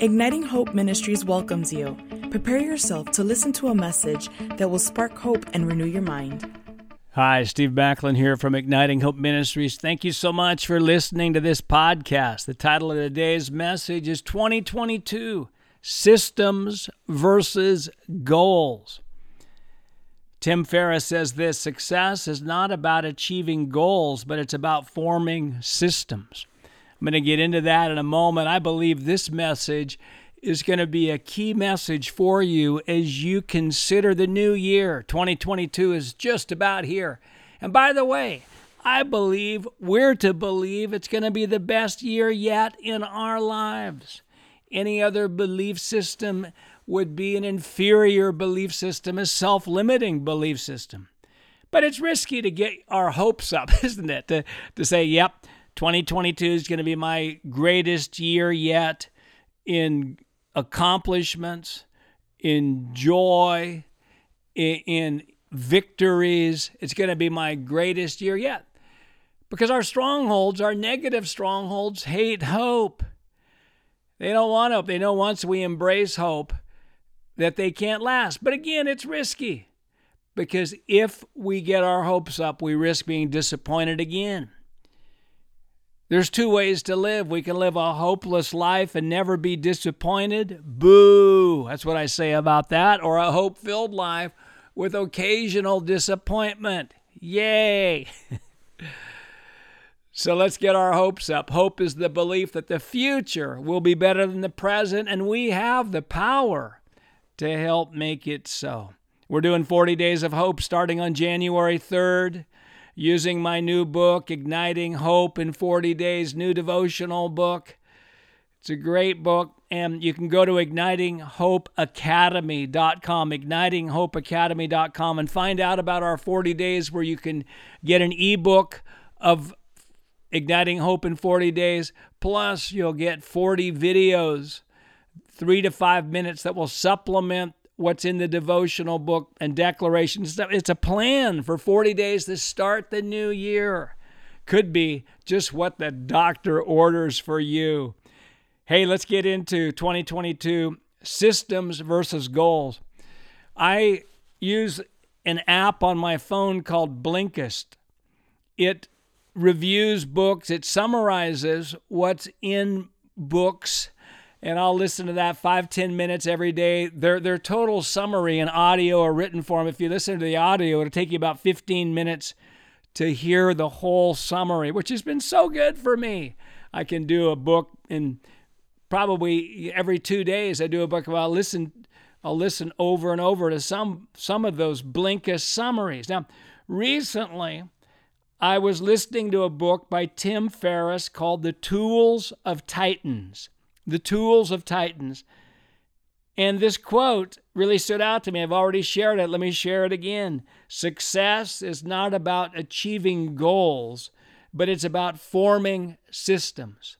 Igniting Hope Ministries welcomes you. Prepare yourself to listen to a message that will spark hope and renew your mind. Hi, Steve Backlund here from Igniting Hope Ministries. Thank you so much for listening to this podcast. The title of today's message is 2022 Systems versus Goals. Tim Ferriss says this success is not about achieving goals, but it's about forming systems. I'm going to get into that in a moment. I believe this message is going to be a key message for you as you consider the new year. 2022 is just about here. And by the way, I believe we're to believe it's going to be the best year yet in our lives. Any other belief system would be an inferior belief system, a self limiting belief system. But it's risky to get our hopes up, isn't it? To, to say, yep, 2022 is going to be my greatest year yet in accomplishments, in joy, in, victories. It's going to be my greatest year yet. Because our strongholds, our negative strongholds, hate hope. They don't want hope. They know once we embrace hope that they can't last. But again, it's risky because if we get our hopes up, we risk being disappointed again. There's two ways to live. We can live a hopeless life and never be disappointed. Boo! That's what I say about that. Or a hope filled life with occasional disappointment. Yay! so let's get our hopes up. Hope is the belief that the future will be better than the present, and we have the power to help make it so. We're doing 40 Days of Hope starting on January 3rd using my new book, Igniting Hope in 40 Days, new devotional book. It's a great book, and you can go to ignitinghopeacademy.com, ignitinghopeacademy.com, and find out about our 40 days where you can get an ebook of Igniting Hope in 40 Days. Plus, you'll get 40 videos, three to five minutes that will supplement what's in the devotional book and declarations. It's a plan for 40 days to start the new year. Could be just what the doctor orders for you. Hey, let's get into 2022 systems versus goals. I use an app on my phone called Blinkist. It reviews books, it summarizes what's in books and I'll listen to that five ten minutes every day. Their their total summary in audio or written form. If you listen to the audio, it'll take you about 15 minutes to hear the whole summary, which has been so good for me. I can do a book in probably every two days. I do a book. I'll listen. I'll listen over and over to some some of those Blinkist summaries. Now, recently. I was listening to a book by Tim Ferriss called The Tools of Titans the tools of Titans. And this quote really stood out to me. I've already shared it. Let me share it again. Success is not about achieving goals, but it's about forming systems.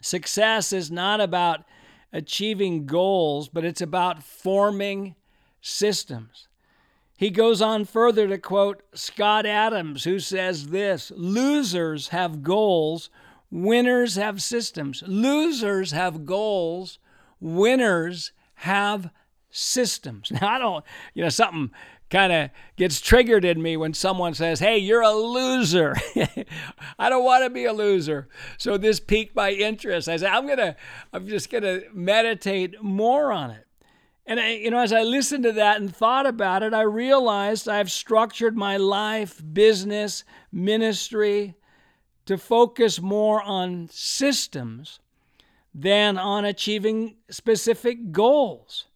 Success is not about achieving goals, but it's about forming systems. He goes on further to quote Scott Adams, who says this Losers have goals Winners have systems. Losers have goals. Winners have systems. Now, I don't, you know, something kind of gets triggered in me when someone says, Hey, you're a loser. I don't want to be a loser. So this piqued my interest. I said, I'm going to, I'm just going to meditate more on it. And, I, you know, as I listened to that and thought about it, I realized I've structured my life, business, ministry, to focus more on systems than on achieving specific goals.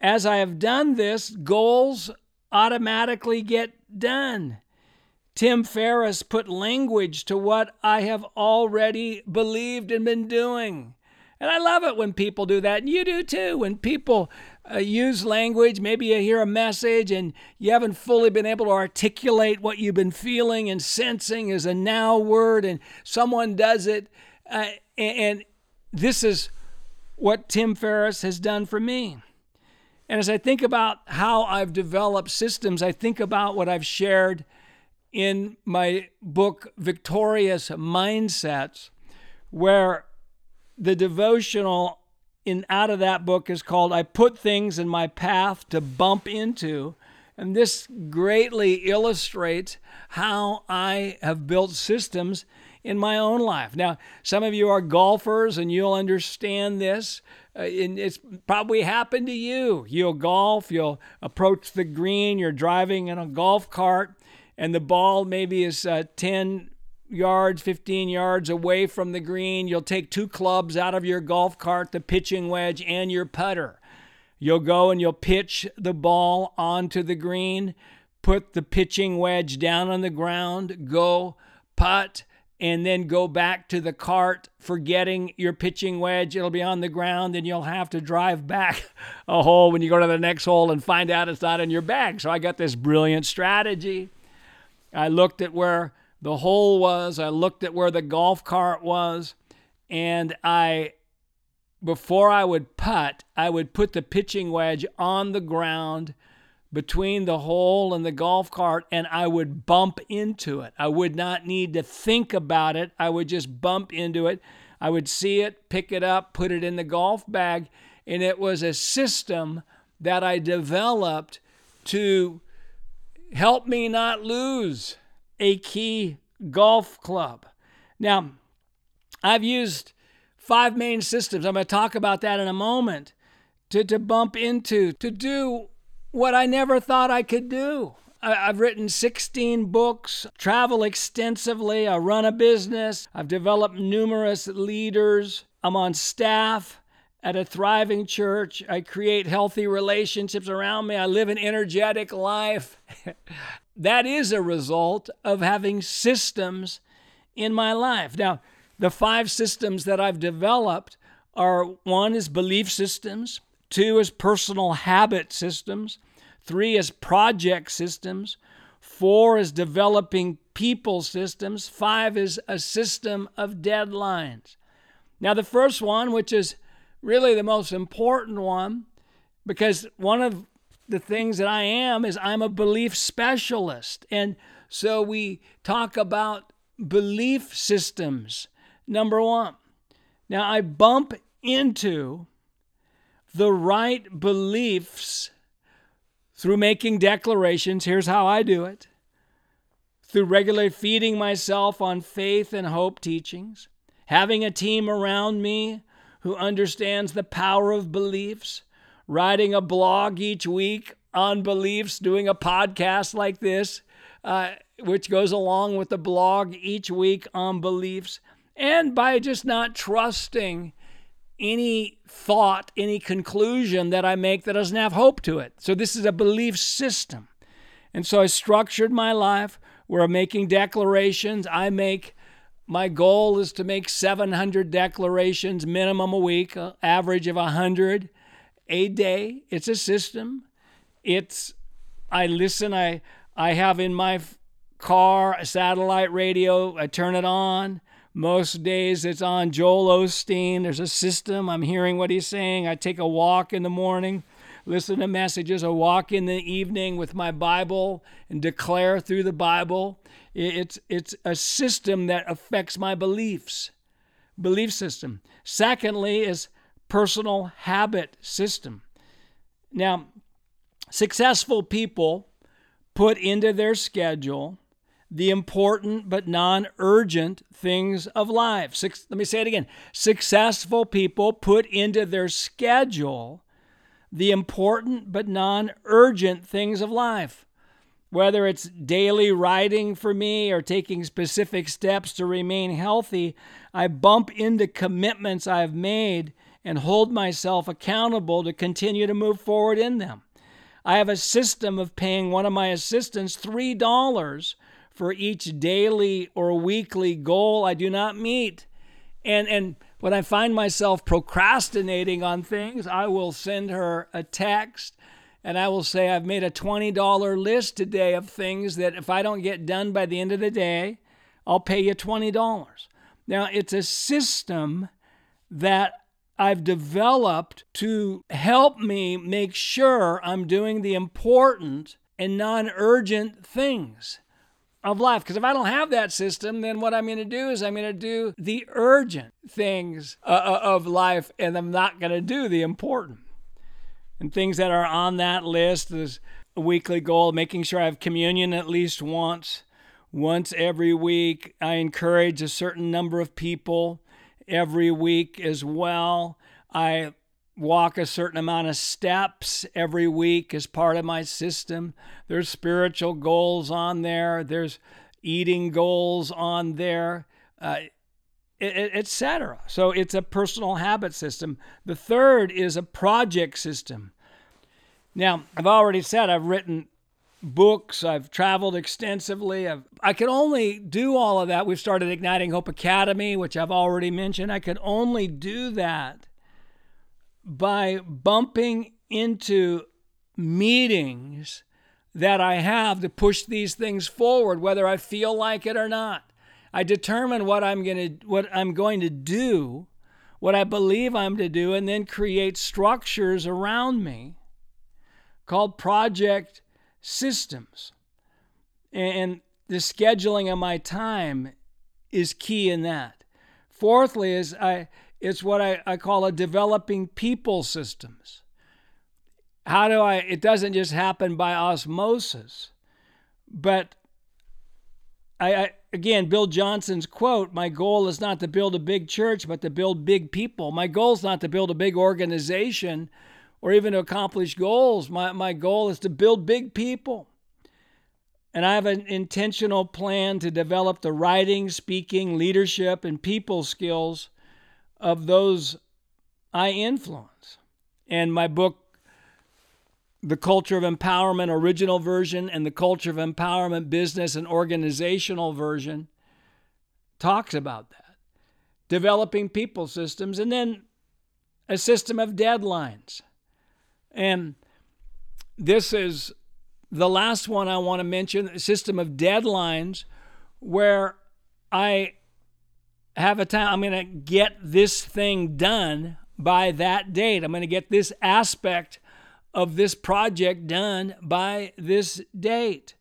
As I have done this, goals automatically get done. Tim Ferriss put language to what I have already believed and been doing. And I love it when people do that. And you do too. When people uh, use language, maybe you hear a message and you haven't fully been able to articulate what you've been feeling and sensing as a now word, and someone does it. Uh, and this is what Tim Ferriss has done for me. And as I think about how I've developed systems, I think about what I've shared in my book, Victorious Mindsets, where the devotional in out of that book is called I Put Things in My Path to Bump Into. And this greatly illustrates how I have built systems in my own life. Now, some of you are golfers and you'll understand this. Uh, and it's probably happened to you. You'll golf, you'll approach the green, you're driving in a golf cart, and the ball maybe is uh, 10 yards, 15 yards away from the green. You'll take two clubs out of your golf cart, the pitching wedge and your putter. You'll go and you'll pitch the ball onto the green, put the pitching wedge down on the ground, go putt, and then go back to the cart, forgetting your pitching wedge. It'll be on the ground, and you'll have to drive back a hole when you go to the next hole and find out it's not in your bag. So I got this brilliant strategy. I looked at where the hole was, I looked at where the golf cart was, and I before I would putt, I would put the pitching wedge on the ground between the hole and the golf cart and I would bump into it. I would not need to think about it. I would just bump into it. I would see it, pick it up, put it in the golf bag. And it was a system that I developed to help me not lose a key golf club. Now, I've used five main systems. I'm going to talk about that in a moment to, to bump into, to do what I never thought I could do. I've written 16 books, travel extensively, I run a business, I've developed numerous leaders, I'm on staff at a thriving church, I create healthy relationships around me, I live an energetic life. that is a result of having systems in my life. Now, the five systems that I've developed are one is belief systems, Two is personal habit systems. Three is project systems. Four is developing people systems. Five is a system of deadlines. Now, the first one, which is really the most important one, because one of the things that I am is I'm a belief specialist. And so we talk about belief systems, number one. Now, I bump into the right beliefs through making declarations. Here's how I do it through regularly feeding myself on faith and hope teachings, having a team around me who understands the power of beliefs, writing a blog each week on beliefs, doing a podcast like this, uh, which goes along with the blog each week on beliefs, and by just not trusting any thought, any conclusion that I make that doesn't have hope to it. So this is a belief system. And so I structured my life where I'm making declarations. I make my goal is to make 700 declarations minimum a week, uh, average of 100 a day. It's a system. It's I listen, I I have in my car a satellite radio, I turn it on. Most days it's on Joel Osteen. There's a system. I'm hearing what he's saying. I take a walk in the morning, listen to messages, I walk in the evening with my Bible and declare through the Bible. It's, it's a system that affects my beliefs, belief system. Secondly, is personal habit system. Now, successful people put into their schedule the important but non urgent things of life. Six, let me say it again. Successful people put into their schedule the important but non urgent things of life. Whether it's daily writing for me or taking specific steps to remain healthy, I bump into commitments I've made and hold myself accountable to continue to move forward in them. I have a system of paying one of my assistants $3 for each daily or weekly goal I do not meet. And, and when I find myself procrastinating on things, I will send her a text and I will say, I've made a $20 list today of things that if I don't get done by the end of the day, I'll pay you $20. Now, it's a system that I've developed to help me make sure I'm doing the important and non urgent things of life. Because if I don't have that system, then what I'm going to do is I'm going to do the urgent things uh, uh of life and I'm not going to do the important. And things that are on that list is a weekly goal, making sure I have communion at least once, once every week. I encourage a certain number of people every week as well. I walk a certain amount of steps every week as part of my system. There's spiritual goals on there, there's eating goals on there, uh, etc. So it's a personal habit system. The third is a project system. Now, I've already said I've written books, I've traveled extensively. I've, I could only do all of that. We've started Igniting Hope Academy, which I've already mentioned. I could only do that by bumping into meetings that I have to push these things forward, whether I feel like it or not. I determine what I'm going to what I'm going to do, what I believe I'm to do, and then create structures around me called project systems. And the scheduling of my time is key in that. Fourthly, is I it's what I, I call a developing people systems. How do I, it doesn't just happen by osmosis, but I, I, again, Bill Johnson's quote My goal is not to build a big church, but to build big people. My goal is not to build a big organization or even to accomplish goals. My, my goal is to build big people. And I have an intentional plan to develop the writing, speaking, leadership, and people skills of those I influence. And my book, The Culture of Empowerment original version and the Culture of Empowerment business and organizational version, talks about that. Developing people systems and then a system of deadlines. And this is the last one I want to mention a system of deadlines where I have a time, I'm going to get this thing done by that date. I'm going to get this aspect of this project done by this date.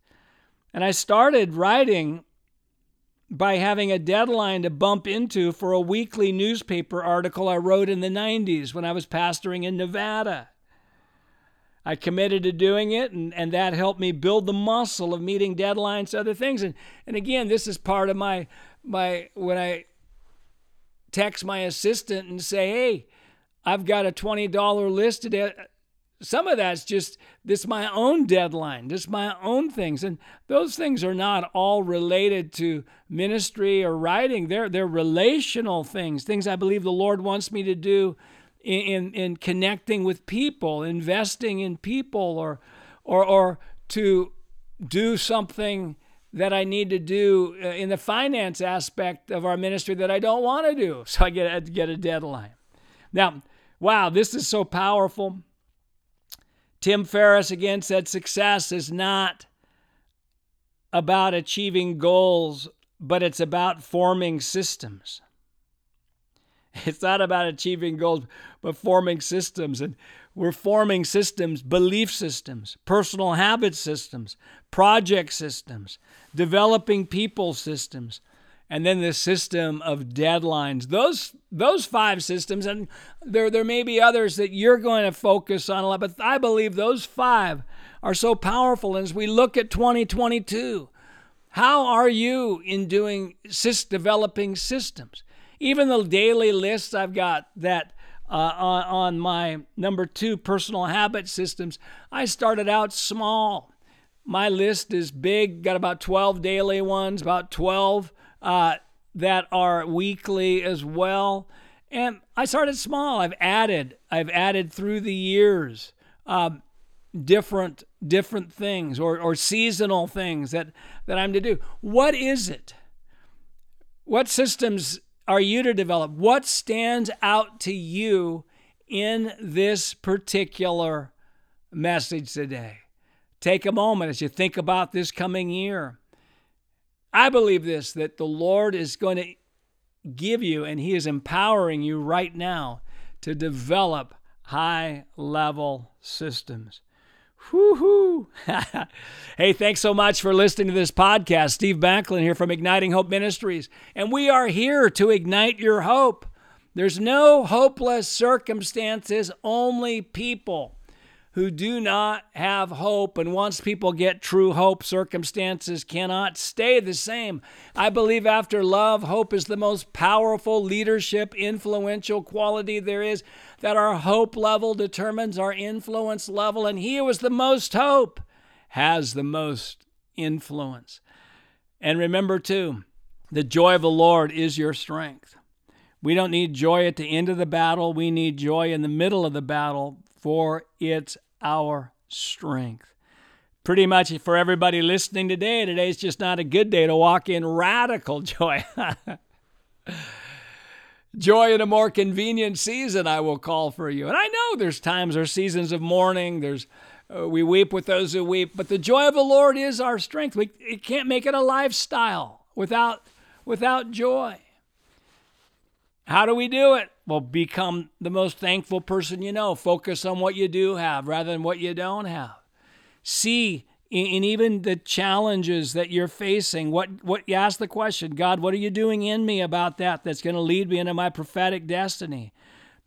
And I started writing by having a deadline to bump into for a weekly newspaper article I wrote in the 90s when I was pastoring in Nevada. I committed to doing it, and, and that helped me build the muscle of meeting deadlines, other things. And, and again, this is part of my, my when I text my assistant and say, hey, I've got a $20 list today. Some of that's just this my own deadline, this my own things. And those things are not all related to ministry or writing. They're they're relational things, things I believe the Lord wants me to do in, in, in connecting with people, investing in people, or or or to do something that I need to do uh, in the finance aspect of our ministry that I don't want to do. So I get a, get a deadline. Now, wow, this is so powerful. Tim Ferriss again said success is not about achieving goals, but it's about forming systems. It's not about achieving goals, but forming systems. And we're forming systems, belief systems, personal habit systems, project systems, developing people systems, and then the system of deadlines. Those those five systems, and there there may be others that you're going to focus on a lot, but I believe those five are so powerful. And as we look at 2022, how are you in doing sys, developing systems? Even the daily lists I've got that uh, on, on my number two personal habit systems, I started out small. My list is big, got about 12 daily ones, about 12 uh, that are weekly as well. And I started small. I've added, I've added through the years um, different different things or, or seasonal things that, that I'm to do. What is it? What systems are you to develop? What stands out to you in this particular message today? Take a moment as you think about this coming year. I believe this that the Lord is going to give you, and He is empowering you right now to develop high level systems. Woohoo! hey, thanks so much for listening to this podcast. Steve Backlund here from Igniting Hope Ministries, and we are here to ignite your hope. There's no hopeless circumstances, only people who do not have hope. And once people get true hope, circumstances cannot stay the same. I believe after love, hope is the most powerful leadership, influential quality there is, that our hope level determines our influence level. And he who has the most hope has the most influence. And remember, too, the joy of the Lord is your strength. We don't need joy at the end of the battle. We need joy in the middle of the battle for it's our strength. Pretty much for everybody listening today, today's just not a good day to walk in radical joy. joy in a more convenient season, I will call for you. And I know there's times or seasons of mourning, there's uh, we weep with those who weep, but the joy of the Lord is our strength. We it can't make it a lifestyle without without joy. How do we do it? Well, become the most thankful person you know. Focus on what you do have rather than what you don't have. See in even the challenges that you're facing, what, what you ask the question, God, what are you doing in me about that that's going to lead me into my prophetic destiny?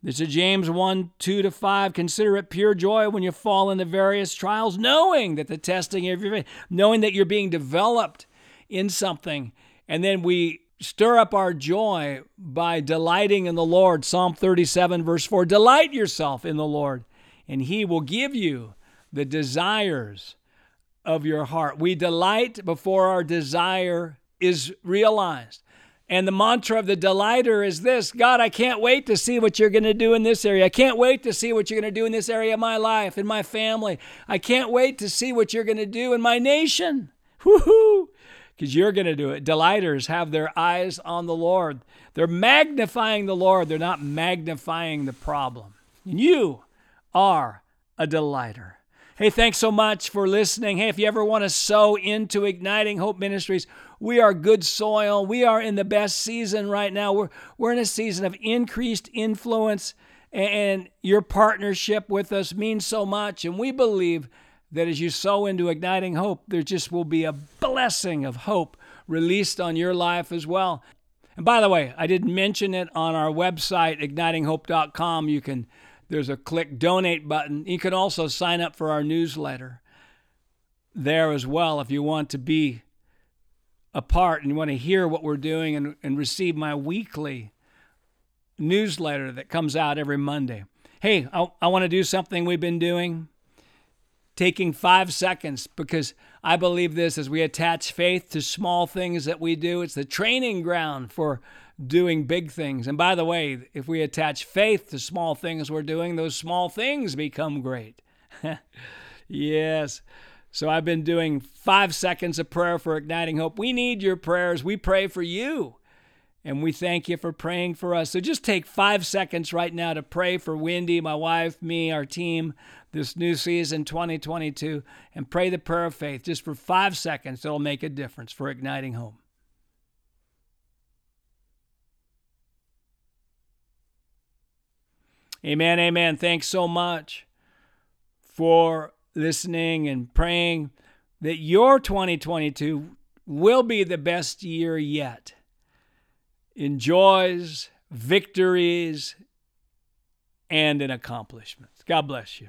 This is James 1 2 to 5. Consider it pure joy when you fall into various trials, knowing that the testing of your faith, knowing that you're being developed in something. And then we stir up our joy by delighting in the Lord. Psalm 37, verse 4 Delight yourself in the Lord, and he will give you the desires of your heart. We delight before our desire is realized. And the mantra of the delighter is this God, I can't wait to see what you're going to do in this area. I can't wait to see what you're going to do in this area of my life, in my family. I can't wait to see what you're going to do in my nation. Woohoo! Because you're going to do it. Delighters have their eyes on the Lord. They're magnifying the Lord, they're not magnifying the problem. And you are a delighter. Hey, thanks so much for listening. Hey, if you ever want to sow into Igniting Hope Ministries, we are good soil. We are in the best season right now. We're, we're in a season of increased influence, and your partnership with us means so much. And we believe that as you sow into igniting hope, there just will be a blessing of hope released on your life as well. And by the way, I didn't mention it on our website, ignitinghope.com. You can, there's a click donate button. You can also sign up for our newsletter there as well if you want to be a part and you want to hear what we're doing and, and receive my weekly newsletter that comes out every Monday. Hey, I, I want to do something we've been doing taking five seconds because I believe this as we attach faith to small things that we do, it's the training ground for doing big things. And by the way, if we attach faith to small things we're doing, those small things become great. yes. So I've been doing five seconds of prayer for Igniting Hope. We need your prayers. We pray for you. And we thank you for praying for us. So just take five seconds right now to pray for Wendy, my wife, me, our team, this new season 2022 and pray the prayer of faith just for five seconds. It'll make a difference for igniting hope. Amen. Amen. Thanks so much for listening and praying that your 2022 will be the best year yet in joys, victories, and in accomplishments. God bless you.